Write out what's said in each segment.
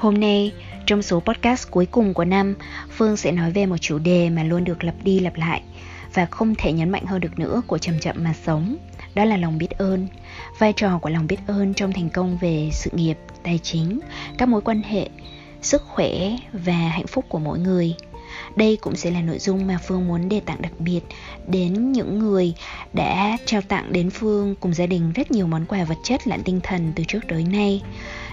Hôm nay, trong số podcast cuối cùng của năm, Phương sẽ nói về một chủ đề mà luôn được lặp đi lặp lại và không thể nhấn mạnh hơn được nữa của chậm chậm mà sống. Đó là lòng biết ơn. Vai trò của lòng biết ơn trong thành công về sự nghiệp, tài chính, các mối quan hệ, sức khỏe và hạnh phúc của mỗi người. Đây cũng sẽ là nội dung mà Phương muốn đề tặng đặc biệt đến những người đã trao tặng đến Phương cùng gia đình rất nhiều món quà vật chất lẫn tinh thần từ trước tới nay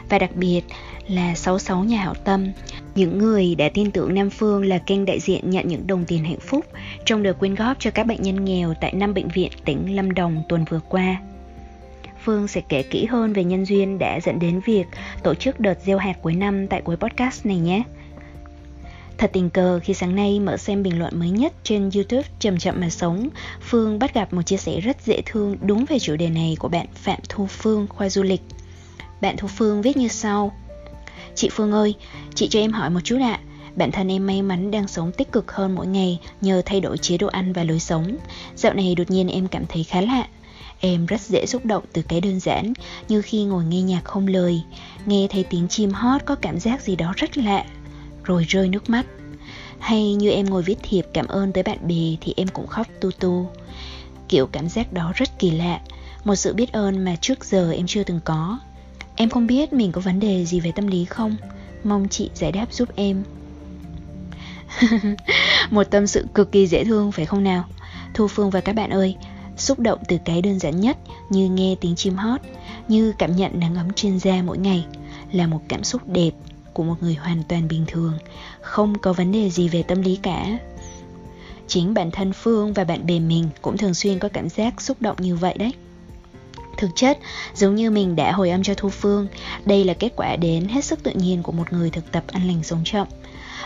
và đặc biệt là 66 nhà hảo tâm, những người đã tin tưởng Nam Phương là kênh đại diện nhận những đồng tiền hạnh phúc trong đợt quyên góp cho các bệnh nhân nghèo tại năm bệnh viện tỉnh Lâm Đồng tuần vừa qua. Phương sẽ kể kỹ hơn về nhân duyên đã dẫn đến việc tổ chức đợt gieo hạt cuối năm tại cuối podcast này nhé. Thật tình cờ khi sáng nay mở xem bình luận mới nhất trên YouTube Chậm Chậm Mà Sống, Phương bắt gặp một chia sẻ rất dễ thương đúng về chủ đề này của bạn Phạm Thu Phương khoa du lịch. Bạn Thu Phương viết như sau Chị Phương ơi, chị cho em hỏi một chút ạ Bản thân em may mắn đang sống tích cực hơn mỗi ngày nhờ thay đổi chế độ ăn và lối sống. Dạo này đột nhiên em cảm thấy khá lạ. Em rất dễ xúc động từ cái đơn giản như khi ngồi nghe nhạc không lời, nghe thấy tiếng chim hót có cảm giác gì đó rất lạ, rồi rơi nước mắt. Hay như em ngồi viết thiệp cảm ơn tới bạn bè thì em cũng khóc tu tu. Kiểu cảm giác đó rất kỳ lạ, một sự biết ơn mà trước giờ em chưa từng có. Em không biết mình có vấn đề gì về tâm lý không? Mong chị giải đáp giúp em. Một tâm sự cực kỳ dễ thương, phải không nào? Thu Phương và các bạn ơi, Xúc động từ cái đơn giản nhất Như nghe tiếng chim hót, Như cảm nhận nắng ấm trên da mỗi ngày, Là một cảm xúc đẹp Của một người hoàn toàn bình thường, Không có vấn đề gì về tâm lý cả. Chính bản thân Phương và bạn bè mình Cũng thường xuyên có cảm giác xúc động như vậy đấy. Thực chất, giống như mình đã hồi âm cho Thu Phương, đây là kết quả đến hết sức tự nhiên của một người thực tập ăn lành sống chậm.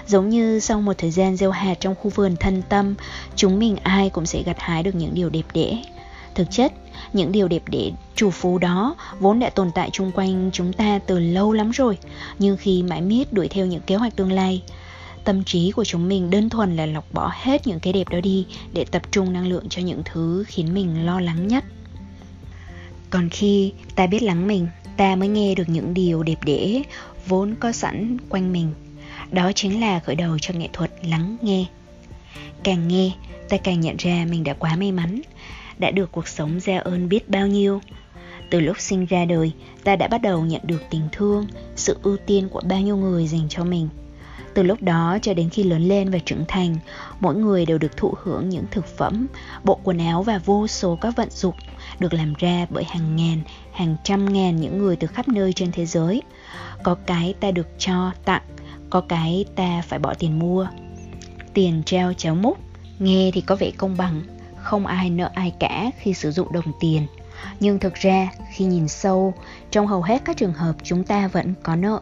Giống như sau một thời gian gieo hạt trong khu vườn thân tâm, chúng mình ai cũng sẽ gặt hái được những điều đẹp đẽ. Thực chất, những điều đẹp đẽ chủ phú đó vốn đã tồn tại chung quanh chúng ta từ lâu lắm rồi, nhưng khi mãi miết đuổi theo những kế hoạch tương lai, tâm trí của chúng mình đơn thuần là lọc bỏ hết những cái đẹp đó đi để tập trung năng lượng cho những thứ khiến mình lo lắng nhất còn khi ta biết lắng mình, ta mới nghe được những điều đẹp đẽ, vốn có sẵn quanh mình. Đó chính là khởi đầu cho nghệ thuật lắng nghe. Càng nghe, ta càng nhận ra mình đã quá may mắn, đã được cuộc sống ra ơn biết bao nhiêu. Từ lúc sinh ra đời, ta đã bắt đầu nhận được tình thương, sự ưu tiên của bao nhiêu người dành cho mình từ lúc đó cho đến khi lớn lên và trưởng thành, mỗi người đều được thụ hưởng những thực phẩm, bộ quần áo và vô số các vận dụng được làm ra bởi hàng ngàn, hàng trăm ngàn những người từ khắp nơi trên thế giới. Có cái ta được cho tặng, có cái ta phải bỏ tiền mua. Tiền treo chéo múc nghe thì có vẻ công bằng, không ai nợ ai cả khi sử dụng đồng tiền. Nhưng thực ra, khi nhìn sâu, trong hầu hết các trường hợp chúng ta vẫn có nợ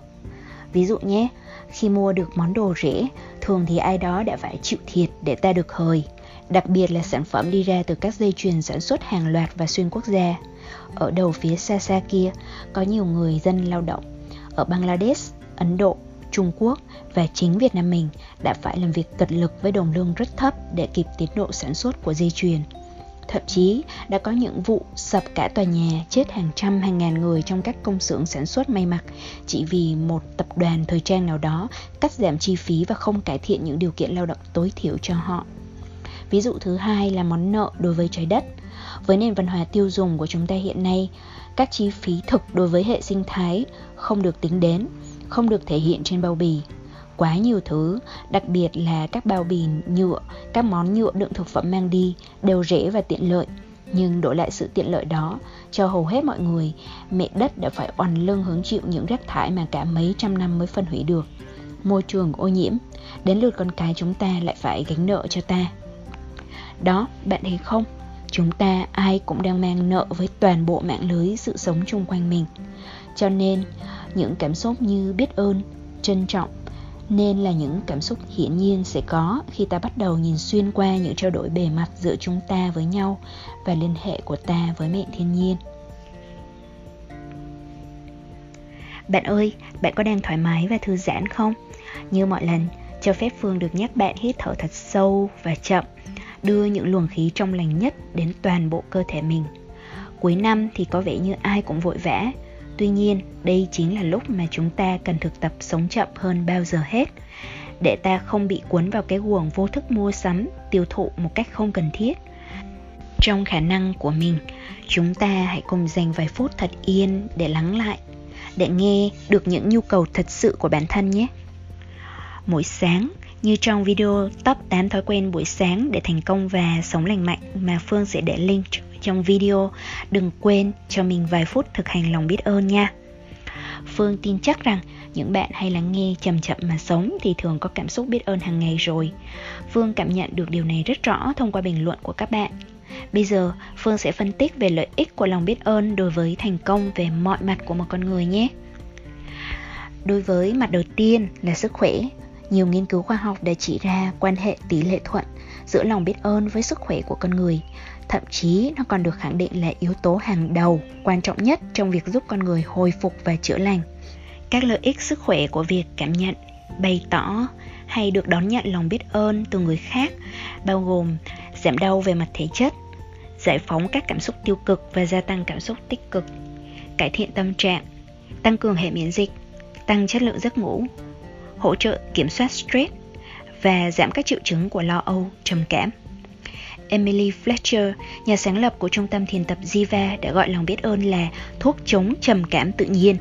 ví dụ nhé khi mua được món đồ rẻ thường thì ai đó đã phải chịu thiệt để ta được hời đặc biệt là sản phẩm đi ra từ các dây chuyền sản xuất hàng loạt và xuyên quốc gia. Ở đầu phía xa xa kia có nhiều người dân lao động. Ở Bangladesh, Ấn Độ, Trung Quốc và chính Việt Nam mình đã phải làm việc cật lực với đồng lương rất thấp để kịp tiến độ sản xuất của dây chuyền. Thậm chí đã có những vụ sập cả tòa nhà chết hàng trăm hàng ngàn người trong các công xưởng sản xuất may mặc chỉ vì một tập đoàn thời trang nào đó cắt giảm chi phí và không cải thiện những điều kiện lao động tối thiểu cho họ. Ví dụ thứ hai là món nợ đối với trái đất. Với nền văn hóa tiêu dùng của chúng ta hiện nay, các chi phí thực đối với hệ sinh thái không được tính đến, không được thể hiện trên bao bì. Quá nhiều thứ, đặc biệt là các bao bì nhựa, các món nhựa đựng thực phẩm mang đi đều rẻ và tiện lợi. Nhưng đổi lại sự tiện lợi đó cho hầu hết mọi người, mẹ đất đã phải oằn lưng hứng chịu những rác thải mà cả mấy trăm năm mới phân hủy được. Môi trường ô nhiễm, đến lượt con cái chúng ta lại phải gánh nợ cho ta. Đó, bạn thấy không? chúng ta ai cũng đang mang nợ với toàn bộ mạng lưới sự sống chung quanh mình. Cho nên, những cảm xúc như biết ơn, trân trọng nên là những cảm xúc hiển nhiên sẽ có khi ta bắt đầu nhìn xuyên qua những trao đổi bề mặt giữa chúng ta với nhau và liên hệ của ta với mẹ thiên nhiên. Bạn ơi, bạn có đang thoải mái và thư giãn không? Như mọi lần, cho phép Phương được nhắc bạn hít thở thật sâu và chậm, đưa những luồng khí trong lành nhất đến toàn bộ cơ thể mình. Cuối năm thì có vẻ như ai cũng vội vã, tuy nhiên, đây chính là lúc mà chúng ta cần thực tập sống chậm hơn bao giờ hết. Để ta không bị cuốn vào cái guồng vô thức mua sắm, tiêu thụ một cách không cần thiết. Trong khả năng của mình, chúng ta hãy cùng dành vài phút thật yên để lắng lại, để nghe được những nhu cầu thật sự của bản thân nhé. Mỗi sáng, như trong video top 8 thói quen buổi sáng để thành công và sống lành mạnh mà Phương sẽ để link trong video. Đừng quên cho mình vài phút thực hành lòng biết ơn nha. Phương tin chắc rằng những bạn hay lắng nghe chậm chậm mà sống thì thường có cảm xúc biết ơn hàng ngày rồi. Phương cảm nhận được điều này rất rõ thông qua bình luận của các bạn. Bây giờ, Phương sẽ phân tích về lợi ích của lòng biết ơn đối với thành công về mọi mặt của một con người nhé. Đối với mặt đầu tiên là sức khỏe, nhiều nghiên cứu khoa học đã chỉ ra quan hệ tỷ lệ thuận giữa lòng biết ơn với sức khỏe của con người. Thậm chí nó còn được khẳng định là yếu tố hàng đầu, quan trọng nhất trong việc giúp con người hồi phục và chữa lành. Các lợi ích sức khỏe của việc cảm nhận, bày tỏ hay được đón nhận lòng biết ơn từ người khác bao gồm giảm đau về mặt thể chất, giải phóng các cảm xúc tiêu cực và gia tăng cảm xúc tích cực, cải thiện tâm trạng, tăng cường hệ miễn dịch, tăng chất lượng giấc ngủ, hỗ trợ kiểm soát stress và giảm các triệu chứng của lo âu, trầm cảm. Emily Fletcher, nhà sáng lập của trung tâm thiền tập Ziva đã gọi lòng biết ơn là thuốc chống trầm cảm tự nhiên.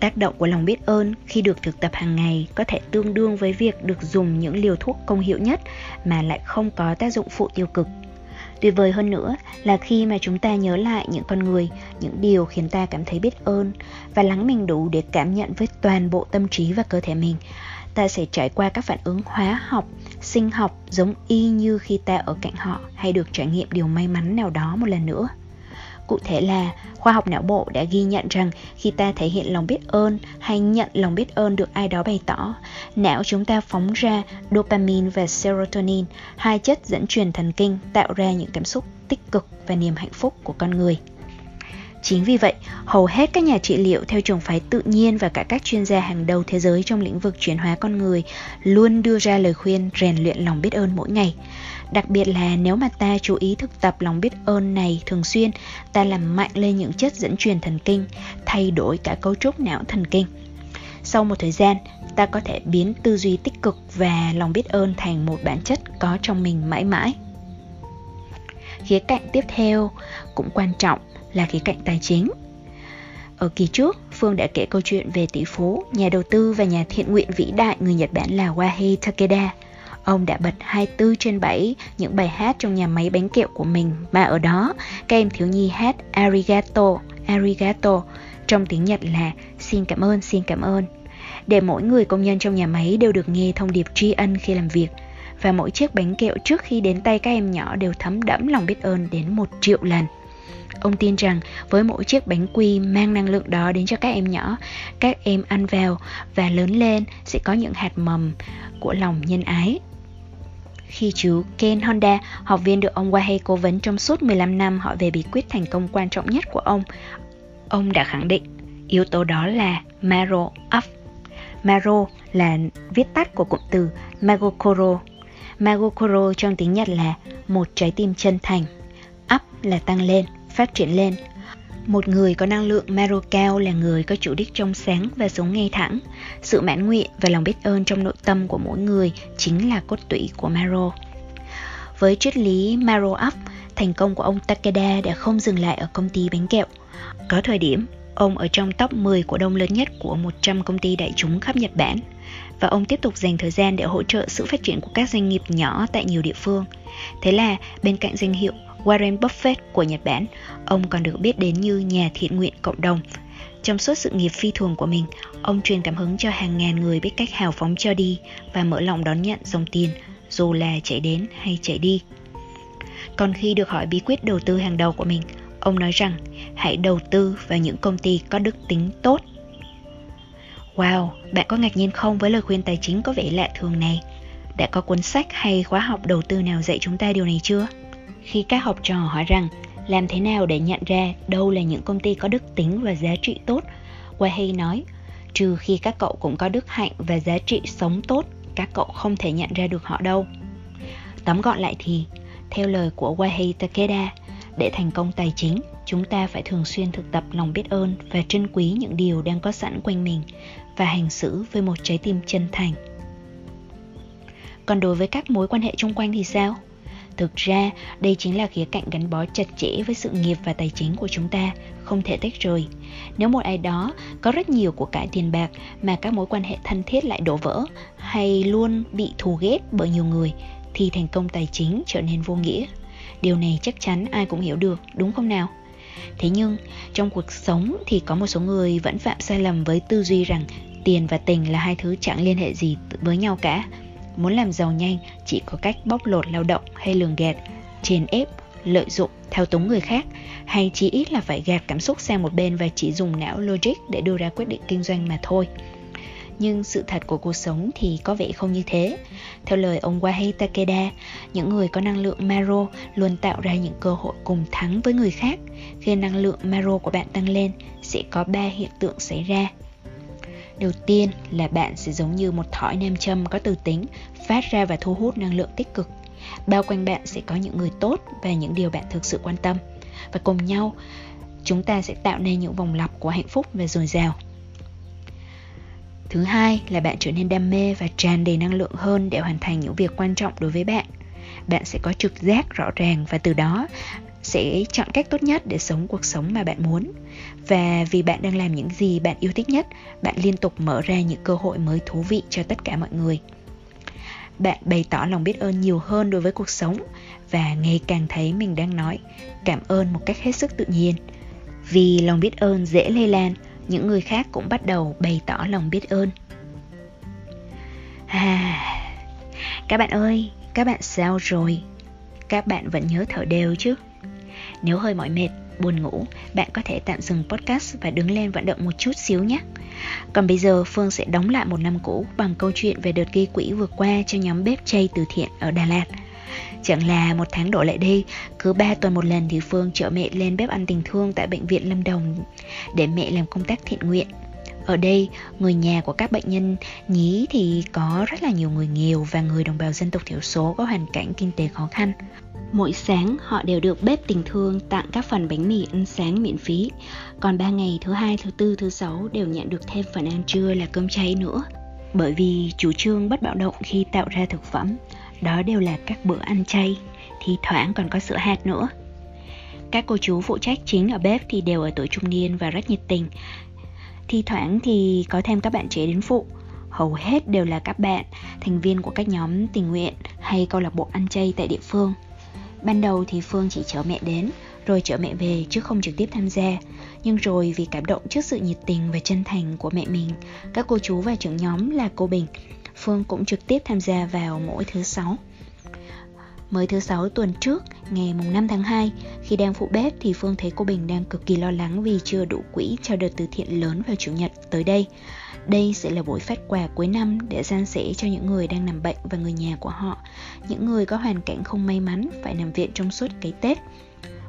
Tác động của lòng biết ơn khi được thực tập hàng ngày có thể tương đương với việc được dùng những liều thuốc công hiệu nhất mà lại không có tác dụng phụ tiêu cực. Tuyệt vời hơn nữa là khi mà chúng ta nhớ lại những con người, những điều khiến ta cảm thấy biết ơn và lắng mình đủ để cảm nhận với toàn bộ tâm trí và cơ thể mình, ta sẽ trải qua các phản ứng hóa học, sinh học giống y như khi ta ở cạnh họ hay được trải nghiệm điều may mắn nào đó một lần nữa. Cụ thể là, khoa học não bộ đã ghi nhận rằng khi ta thể hiện lòng biết ơn hay nhận lòng biết ơn được ai đó bày tỏ, não chúng ta phóng ra dopamine và serotonin, hai chất dẫn truyền thần kinh tạo ra những cảm xúc tích cực và niềm hạnh phúc của con người. Chính vì vậy, hầu hết các nhà trị liệu theo trường phái tự nhiên và cả các chuyên gia hàng đầu thế giới trong lĩnh vực chuyển hóa con người luôn đưa ra lời khuyên rèn luyện lòng biết ơn mỗi ngày. Đặc biệt là nếu mà ta chú ý thực tập lòng biết ơn này thường xuyên, ta làm mạnh lên những chất dẫn truyền thần kinh, thay đổi cả cấu trúc não thần kinh. Sau một thời gian, ta có thể biến tư duy tích cực và lòng biết ơn thành một bản chất có trong mình mãi mãi. Khía cạnh tiếp theo cũng quan trọng là khía cạnh tài chính. Ở kỳ trước, Phương đã kể câu chuyện về tỷ phú, nhà đầu tư và nhà thiện nguyện vĩ đại người Nhật Bản là Wahei Takeda. Ông đã bật 24 trên 7 những bài hát trong nhà máy bánh kẹo của mình mà ở đó các em thiếu nhi hát Arigato, Arigato trong tiếng Nhật là xin cảm ơn, xin cảm ơn. Để mỗi người công nhân trong nhà máy đều được nghe thông điệp tri ân khi làm việc và mỗi chiếc bánh kẹo trước khi đến tay các em nhỏ đều thấm đẫm lòng biết ơn đến một triệu lần. Ông tin rằng với mỗi chiếc bánh quy mang năng lượng đó đến cho các em nhỏ, các em ăn vào và lớn lên sẽ có những hạt mầm của lòng nhân ái. Khi chú Ken Honda, học viên được ông Wahei cố vấn trong suốt 15 năm hỏi về bí quyết thành công quan trọng nhất của ông, ông đã khẳng định yếu tố đó là Maro Up. Maro là viết tắt của cụm từ Magokoro. Magokoro trong tiếng Nhật là một trái tim chân thành. Up là tăng lên, phát triển lên. Một người có năng lượng Maro cao là người có chủ đích trong sáng và sống ngay thẳng. Sự mãn nguyện và lòng biết ơn trong nội tâm của mỗi người chính là cốt tủy của Maro. Với triết lý Maro Up, thành công của ông Takeda đã không dừng lại ở công ty bánh kẹo. Có thời điểm, ông ở trong top 10 cổ đông lớn nhất của 100 công ty đại chúng khắp Nhật Bản và ông tiếp tục dành thời gian để hỗ trợ sự phát triển của các doanh nghiệp nhỏ tại nhiều địa phương. Thế là bên cạnh danh hiệu Warren Buffett của Nhật Bản, ông còn được biết đến như nhà thiện nguyện cộng đồng. Trong suốt sự nghiệp phi thường của mình, ông truyền cảm hứng cho hàng ngàn người biết cách hào phóng cho đi và mở lòng đón nhận dòng tiền, dù là chạy đến hay chạy đi. Còn khi được hỏi bí quyết đầu tư hàng đầu của mình, ông nói rằng hãy đầu tư vào những công ty có đức tính tốt. Wow, bạn có ngạc nhiên không với lời khuyên tài chính có vẻ lạ thường này? Đã có cuốn sách hay khóa học đầu tư nào dạy chúng ta điều này chưa? Khi các học trò hỏi rằng làm thế nào để nhận ra đâu là những công ty có đức tính và giá trị tốt, Wahey nói, trừ khi các cậu cũng có đức hạnh và giá trị sống tốt, các cậu không thể nhận ra được họ đâu. Tóm gọn lại thì, theo lời của Wahei Takeda, để thành công tài chính, chúng ta phải thường xuyên thực tập lòng biết ơn và trân quý những điều đang có sẵn quanh mình và hành xử với một trái tim chân thành. Còn đối với các mối quan hệ chung quanh thì sao? Thực ra, đây chính là khía cạnh gắn bó chặt chẽ với sự nghiệp và tài chính của chúng ta, không thể tách rời. Nếu một ai đó có rất nhiều của cải tiền bạc mà các mối quan hệ thân thiết lại đổ vỡ hay luôn bị thù ghét bởi nhiều người thì thành công tài chính trở nên vô nghĩa. Điều này chắc chắn ai cũng hiểu được, đúng không nào? Thế nhưng, trong cuộc sống thì có một số người vẫn phạm sai lầm với tư duy rằng tiền và tình là hai thứ chẳng liên hệ gì với nhau cả. Muốn làm giàu nhanh chỉ có cách bóc lột lao động hay lường gạt, chèn ép, lợi dụng, thao túng người khác hay chỉ ít là phải gạt cảm xúc sang một bên và chỉ dùng não logic để đưa ra quyết định kinh doanh mà thôi nhưng sự thật của cuộc sống thì có vẻ không như thế. Theo lời ông Wahei Takeda, những người có năng lượng Maro luôn tạo ra những cơ hội cùng thắng với người khác. Khi năng lượng Maro của bạn tăng lên, sẽ có ba hiện tượng xảy ra. Đầu tiên là bạn sẽ giống như một thỏi nam châm có từ tính, phát ra và thu hút năng lượng tích cực. Bao quanh bạn sẽ có những người tốt và những điều bạn thực sự quan tâm. Và cùng nhau, chúng ta sẽ tạo nên những vòng lặp của hạnh phúc và dồi dào. Thứ hai là bạn trở nên đam mê và tràn đầy năng lượng hơn để hoàn thành những việc quan trọng đối với bạn. Bạn sẽ có trực giác rõ ràng và từ đó sẽ chọn cách tốt nhất để sống cuộc sống mà bạn muốn. Và vì bạn đang làm những gì bạn yêu thích nhất, bạn liên tục mở ra những cơ hội mới thú vị cho tất cả mọi người. Bạn bày tỏ lòng biết ơn nhiều hơn đối với cuộc sống và ngày càng thấy mình đang nói cảm ơn một cách hết sức tự nhiên. Vì lòng biết ơn dễ lây lan những người khác cũng bắt đầu bày tỏ lòng biết ơn à các bạn ơi các bạn sao rồi các bạn vẫn nhớ thở đều chứ nếu hơi mỏi mệt buồn ngủ bạn có thể tạm dừng podcast và đứng lên vận động một chút xíu nhé còn bây giờ Phương sẽ đóng lại một năm cũ bằng câu chuyện về đợt gây quỹ vừa qua cho nhóm bếp chay từ thiện ở Đà Lạt. Chẳng là một tháng đổ lại đây, cứ 3 tuần một lần thì Phương chở mẹ lên bếp ăn tình thương tại bệnh viện Lâm Đồng để mẹ làm công tác thiện nguyện. Ở đây, người nhà của các bệnh nhân nhí thì có rất là nhiều người nghèo và người đồng bào dân tộc thiểu số có hoàn cảnh kinh tế khó khăn. Mỗi sáng họ đều được bếp tình thương tặng các phần bánh mì ăn sáng miễn phí. Còn 3 ngày thứ hai, thứ tư, thứ sáu đều nhận được thêm phần ăn trưa là cơm chay nữa. Bởi vì chủ trương bất bạo động khi tạo ra thực phẩm, đó đều là các bữa ăn chay, thì thoảng còn có sữa hạt nữa. Các cô chú phụ trách chính ở bếp thì đều ở tuổi trung niên và rất nhiệt tình. Thi thoảng thì có thêm các bạn trẻ đến phụ. Hầu hết đều là các bạn, thành viên của các nhóm tình nguyện hay câu lạc bộ ăn chay tại địa phương. Ban đầu thì Phương chỉ chở mẹ đến, rồi chở mẹ về chứ không trực tiếp tham gia. Nhưng rồi vì cảm động trước sự nhiệt tình và chân thành của mẹ mình, các cô chú và trưởng nhóm là cô Bình, Phương cũng trực tiếp tham gia vào mỗi thứ sáu. Mới thứ sáu tuần trước, ngày mùng 5 tháng 2, khi đang phụ bếp thì Phương thấy cô Bình đang cực kỳ lo lắng vì chưa đủ quỹ cho đợt từ thiện lớn vào Chủ nhật tới đây. Đây sẽ là buổi phát quà cuối năm để san sẻ cho những người đang nằm bệnh và người nhà của họ, những người có hoàn cảnh không may mắn phải nằm viện trong suốt cái Tết.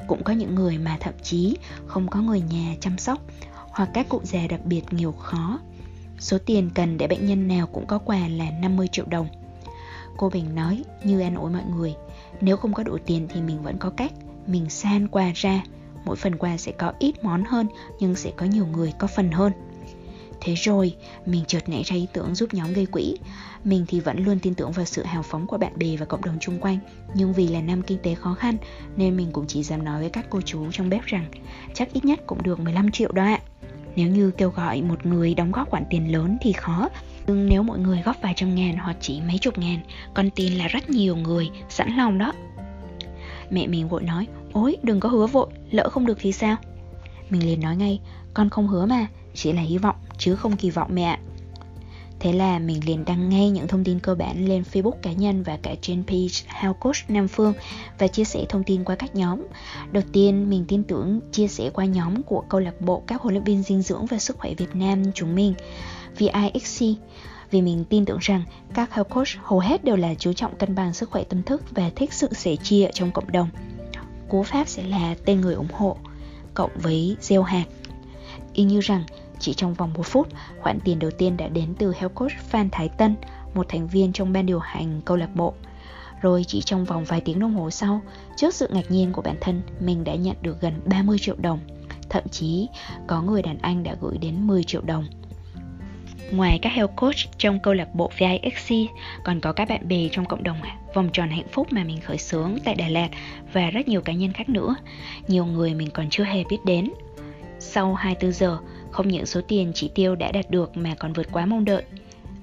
Cũng có những người mà thậm chí không có người nhà chăm sóc hoặc các cụ già đặc biệt nghèo khó. Số tiền cần để bệnh nhân nào cũng có quà là 50 triệu đồng. Cô Bình nói như an ủi mọi người nếu không có đủ tiền thì mình vẫn có cách Mình san quà ra Mỗi phần quà sẽ có ít món hơn Nhưng sẽ có nhiều người có phần hơn Thế rồi, mình chợt nảy ra ý tưởng giúp nhóm gây quỹ. Mình thì vẫn luôn tin tưởng vào sự hào phóng của bạn bè và cộng đồng chung quanh. Nhưng vì là năm kinh tế khó khăn, nên mình cũng chỉ dám nói với các cô chú trong bếp rằng chắc ít nhất cũng được 15 triệu đó ạ. Nếu như kêu gọi một người đóng góp khoản tiền lớn thì khó, nhưng nếu mọi người góp vài trăm ngàn hoặc chỉ mấy chục ngàn, con tin là rất nhiều người sẵn lòng đó. Mẹ mình vội nói, ôi đừng có hứa vội, lỡ không được thì sao? Mình liền nói ngay, con không hứa mà, chỉ là hy vọng chứ không kỳ vọng mẹ Thế là mình liền đăng ngay những thông tin cơ bản lên Facebook cá nhân và cả trên page How Coach Nam Phương và chia sẻ thông tin qua các nhóm. Đầu tiên, mình tin tưởng chia sẻ qua nhóm của câu lạc bộ các huấn luyện viên dinh dưỡng và sức khỏe Việt Nam chúng mình, VIXC vì mình tin tưởng rằng các health coach hầu hết đều là chú trọng cân bằng sức khỏe tâm thức và thích sự sẻ chia trong cộng đồng. Cú pháp sẽ là tên người ủng hộ cộng với gieo hạt. Y như rằng chỉ trong vòng 1 phút, khoản tiền đầu tiên đã đến từ health coach Phan Thái Tân, một thành viên trong ban điều hành câu lạc bộ. Rồi chỉ trong vòng vài tiếng đồng hồ sau, trước sự ngạc nhiên của bản thân, mình đã nhận được gần 30 triệu đồng. Thậm chí, có người đàn anh đã gửi đến 10 triệu đồng. Ngoài các health coach trong câu lạc bộ VIXC, còn có các bạn bè trong cộng đồng vòng tròn hạnh phúc mà mình khởi xướng tại Đà Lạt và rất nhiều cá nhân khác nữa. Nhiều người mình còn chưa hề biết đến. Sau 24 giờ, không những số tiền chỉ tiêu đã đạt được mà còn vượt quá mong đợi.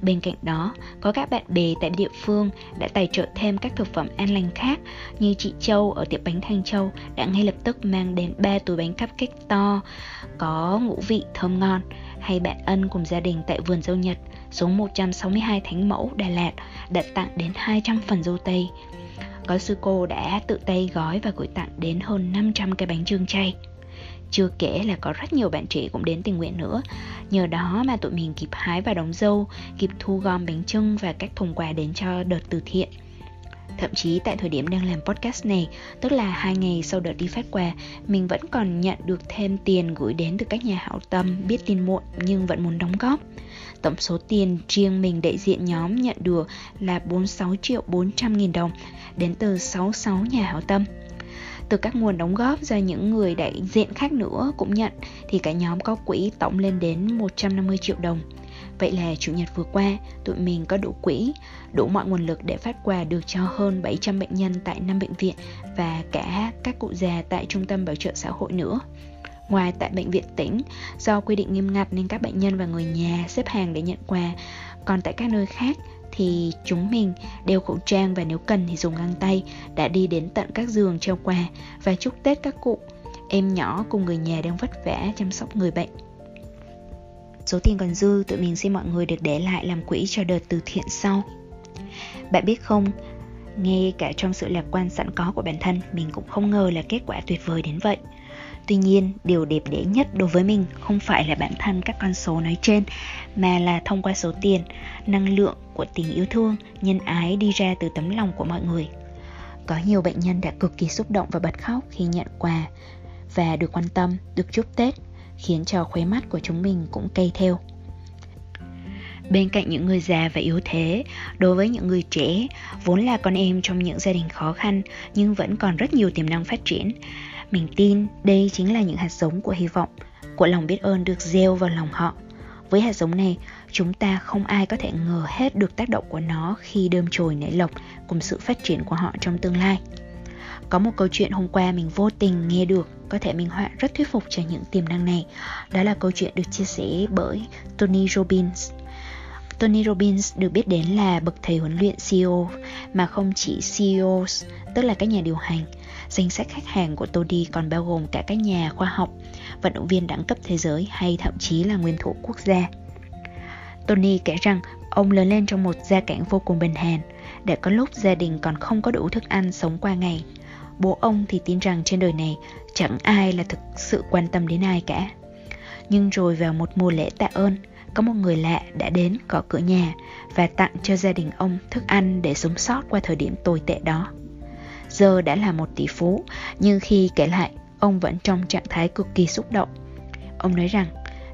Bên cạnh đó, có các bạn bè tại địa phương đã tài trợ thêm các thực phẩm an lành khác như chị Châu ở tiệm bánh Thanh Châu đã ngay lập tức mang đến 3 túi bánh cupcake to, có ngũ vị thơm ngon hay bạn Ân cùng gia đình tại vườn dâu Nhật số 162 Thánh Mẫu, Đà Lạt đã tặng đến 200 phần dâu tây. Có sư cô đã tự tay gói và gửi tặng đến hơn 500 cái bánh trưng chay. Chưa kể là có rất nhiều bạn trẻ cũng đến tình nguyện nữa Nhờ đó mà tụi mình kịp hái và đóng dâu Kịp thu gom bánh trưng và các thùng quà đến cho đợt từ thiện Thậm chí tại thời điểm đang làm podcast này, tức là hai ngày sau đợt đi phát quà, mình vẫn còn nhận được thêm tiền gửi đến từ các nhà hảo tâm biết tin muộn nhưng vẫn muốn đóng góp. Tổng số tiền riêng mình đại diện nhóm nhận được là 46 triệu 400 nghìn đồng đến từ 66 nhà hảo tâm từ các nguồn đóng góp do những người đại diện khác nữa cũng nhận thì cả nhóm có quỹ tổng lên đến 150 triệu đồng. Vậy là chủ nhật vừa qua, tụi mình có đủ quỹ, đủ mọi nguồn lực để phát quà được cho hơn 700 bệnh nhân tại 5 bệnh viện và cả các cụ già tại trung tâm bảo trợ xã hội nữa. Ngoài tại bệnh viện tỉnh, do quy định nghiêm ngặt nên các bệnh nhân và người nhà xếp hàng để nhận quà, còn tại các nơi khác thì chúng mình đeo khẩu trang và nếu cần thì dùng găng tay đã đi đến tận các giường treo quà và chúc Tết các cụ, em nhỏ cùng người nhà đang vất vả chăm sóc người bệnh. Số tiền còn dư tụi mình xin mọi người được để lại làm quỹ cho đợt từ thiện sau. Bạn biết không, ngay cả trong sự lạc quan sẵn có của bản thân, mình cũng không ngờ là kết quả tuyệt vời đến vậy. Tuy nhiên, điều đẹp đẽ nhất đối với mình không phải là bản thân các con số nói trên, mà là thông qua số tiền, năng lượng của tình yêu thương, nhân ái đi ra từ tấm lòng của mọi người. Có nhiều bệnh nhân đã cực kỳ xúc động và bật khóc khi nhận quà và được quan tâm, được chúc Tết, khiến cho khóe mắt của chúng mình cũng cay theo. Bên cạnh những người già và yếu thế, đối với những người trẻ, vốn là con em trong những gia đình khó khăn nhưng vẫn còn rất nhiều tiềm năng phát triển. Mình tin đây chính là những hạt giống của hy vọng, của lòng biết ơn được gieo vào lòng họ. Với hạt giống này, chúng ta không ai có thể ngờ hết được tác động của nó khi đơm chồi nảy lộc cùng sự phát triển của họ trong tương lai. Có một câu chuyện hôm qua mình vô tình nghe được có thể minh họa rất thuyết phục cho những tiềm năng này. Đó là câu chuyện được chia sẻ bởi Tony Robbins. Tony Robbins được biết đến là bậc thầy huấn luyện CEO mà không chỉ CEOs, tức là các nhà điều hành. Danh sách khách hàng của Tony còn bao gồm cả các nhà khoa học, vận động viên đẳng cấp thế giới hay thậm chí là nguyên thủ quốc gia. Tony kể rằng ông lớn lên trong một gia cảnh vô cùng bình hàn, để có lúc gia đình còn không có đủ thức ăn sống qua ngày. Bố ông thì tin rằng trên đời này chẳng ai là thực sự quan tâm đến ai cả. Nhưng rồi vào một mùa lễ tạ ơn, có một người lạ đã đến gõ cửa nhà và tặng cho gia đình ông thức ăn để sống sót qua thời điểm tồi tệ đó. Giờ đã là một tỷ phú, nhưng khi kể lại, ông vẫn trong trạng thái cực kỳ xúc động. Ông nói rằng,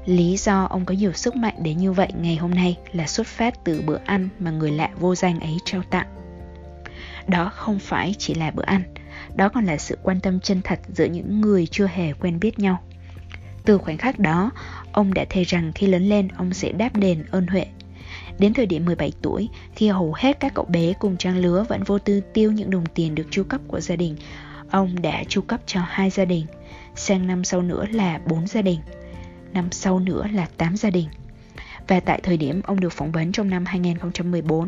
lý do ông có nhiều sức mạnh đến như vậy ngày hôm nay là xuất phát từ bữa ăn mà người lạ vô danh ấy trao tặng. Đó không phải chỉ là bữa ăn, đó còn là sự quan tâm chân thật giữa những người chưa hề quen biết nhau. Từ khoảnh khắc đó, ông đã thề rằng khi lớn lên ông sẽ đáp đền ơn huệ. Đến thời điểm 17 tuổi, khi hầu hết các cậu bé cùng trang lứa vẫn vô tư tiêu những đồng tiền được chu cấp của gia đình, ông đã chu cấp cho hai gia đình. Sang năm sau nữa là bốn gia đình. Năm sau nữa là tám gia đình. Và tại thời điểm ông được phỏng vấn trong năm 2014,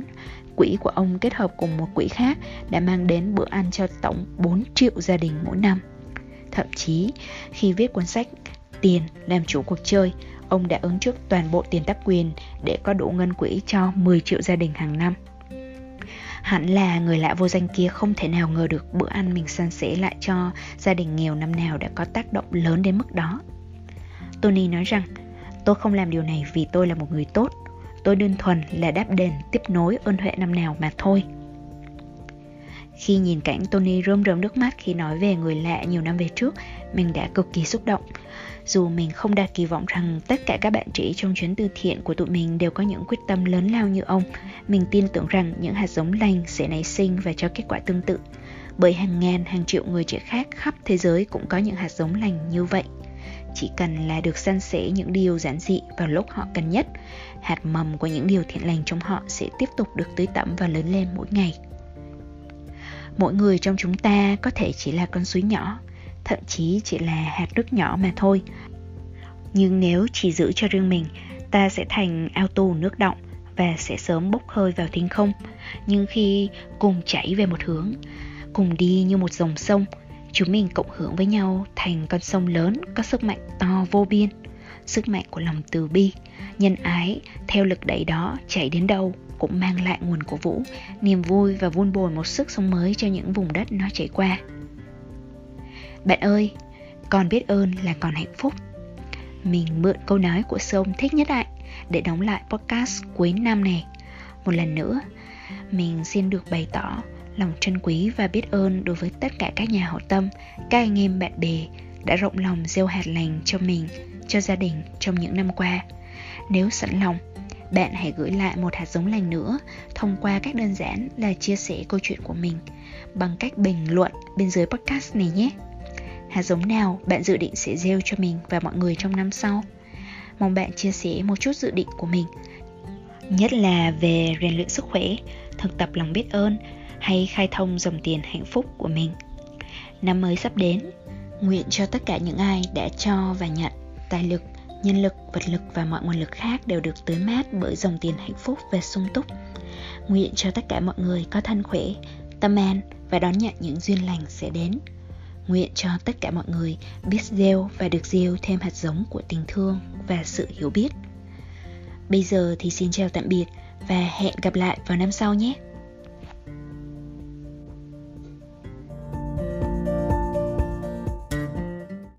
quỹ của ông kết hợp cùng một quỹ khác đã mang đến bữa ăn cho tổng 4 triệu gia đình mỗi năm. Thậm chí, khi viết cuốn sách Tiền làm chủ cuộc chơi, ông đã ứng trước toàn bộ tiền tác quyền để có đủ ngân quỹ cho 10 triệu gia đình hàng năm. Hẳn là người lạ vô danh kia không thể nào ngờ được bữa ăn mình san sẻ lại cho gia đình nghèo năm nào đã có tác động lớn đến mức đó. Tony nói rằng, tôi không làm điều này vì tôi là một người tốt, tôi đơn thuần là đáp đền tiếp nối ơn huệ năm nào mà thôi. Khi nhìn cảnh Tony rơm rơm nước mắt khi nói về người lạ nhiều năm về trước, mình đã cực kỳ xúc động. Dù mình không đặt kỳ vọng rằng tất cả các bạn trẻ trong chuyến từ thiện của tụi mình đều có những quyết tâm lớn lao như ông, mình tin tưởng rằng những hạt giống lành sẽ nảy sinh và cho kết quả tương tự. Bởi hàng ngàn, hàng triệu người trẻ khác khắp thế giới cũng có những hạt giống lành như vậy. Chỉ cần là được san sẻ những điều giản dị vào lúc họ cần nhất, hạt mầm của những điều thiện lành trong họ sẽ tiếp tục được tưới tẩm và lớn lên mỗi ngày. Mỗi người trong chúng ta có thể chỉ là con suối nhỏ, thậm chí chỉ là hạt nước nhỏ mà thôi. Nhưng nếu chỉ giữ cho riêng mình, ta sẽ thành ao tù nước động và sẽ sớm bốc hơi vào thinh không. Nhưng khi cùng chảy về một hướng, cùng đi như một dòng sông, chúng mình cộng hưởng với nhau thành con sông lớn có sức mạnh to vô biên. Sức mạnh của lòng từ bi, nhân ái theo lực đẩy đó chảy đến đâu cũng mang lại nguồn cổ vũ, niềm vui và vun bồi một sức sống mới cho những vùng đất nó chảy qua. Bạn ơi, con biết ơn là còn hạnh phúc. Mình mượn câu nói của sông thích nhất đại để đóng lại podcast cuối năm này. Một lần nữa, mình xin được bày tỏ lòng trân quý và biết ơn đối với tất cả các nhà hảo tâm, các anh em bạn bè đã rộng lòng gieo hạt lành cho mình, cho gia đình trong những năm qua. Nếu sẵn lòng, bạn hãy gửi lại một hạt giống lành nữa thông qua cách đơn giản là chia sẻ câu chuyện của mình bằng cách bình luận bên dưới podcast này nhé. Hạt giống nào bạn dự định sẽ gieo cho mình và mọi người trong năm sau? Mong bạn chia sẻ một chút dự định của mình Nhất là về rèn luyện sức khỏe, thực tập lòng biết ơn hay khai thông dòng tiền hạnh phúc của mình. Năm mới sắp đến, nguyện cho tất cả những ai đã cho và nhận tài lực nhân lực, vật lực và mọi nguồn lực khác đều được tưới mát bởi dòng tiền hạnh phúc và sung túc. Nguyện cho tất cả mọi người có thân khỏe, tâm an và đón nhận những duyên lành sẽ đến. Nguyện cho tất cả mọi người biết gieo và được gieo thêm hạt giống của tình thương và sự hiểu biết. Bây giờ thì xin chào tạm biệt và hẹn gặp lại vào năm sau nhé.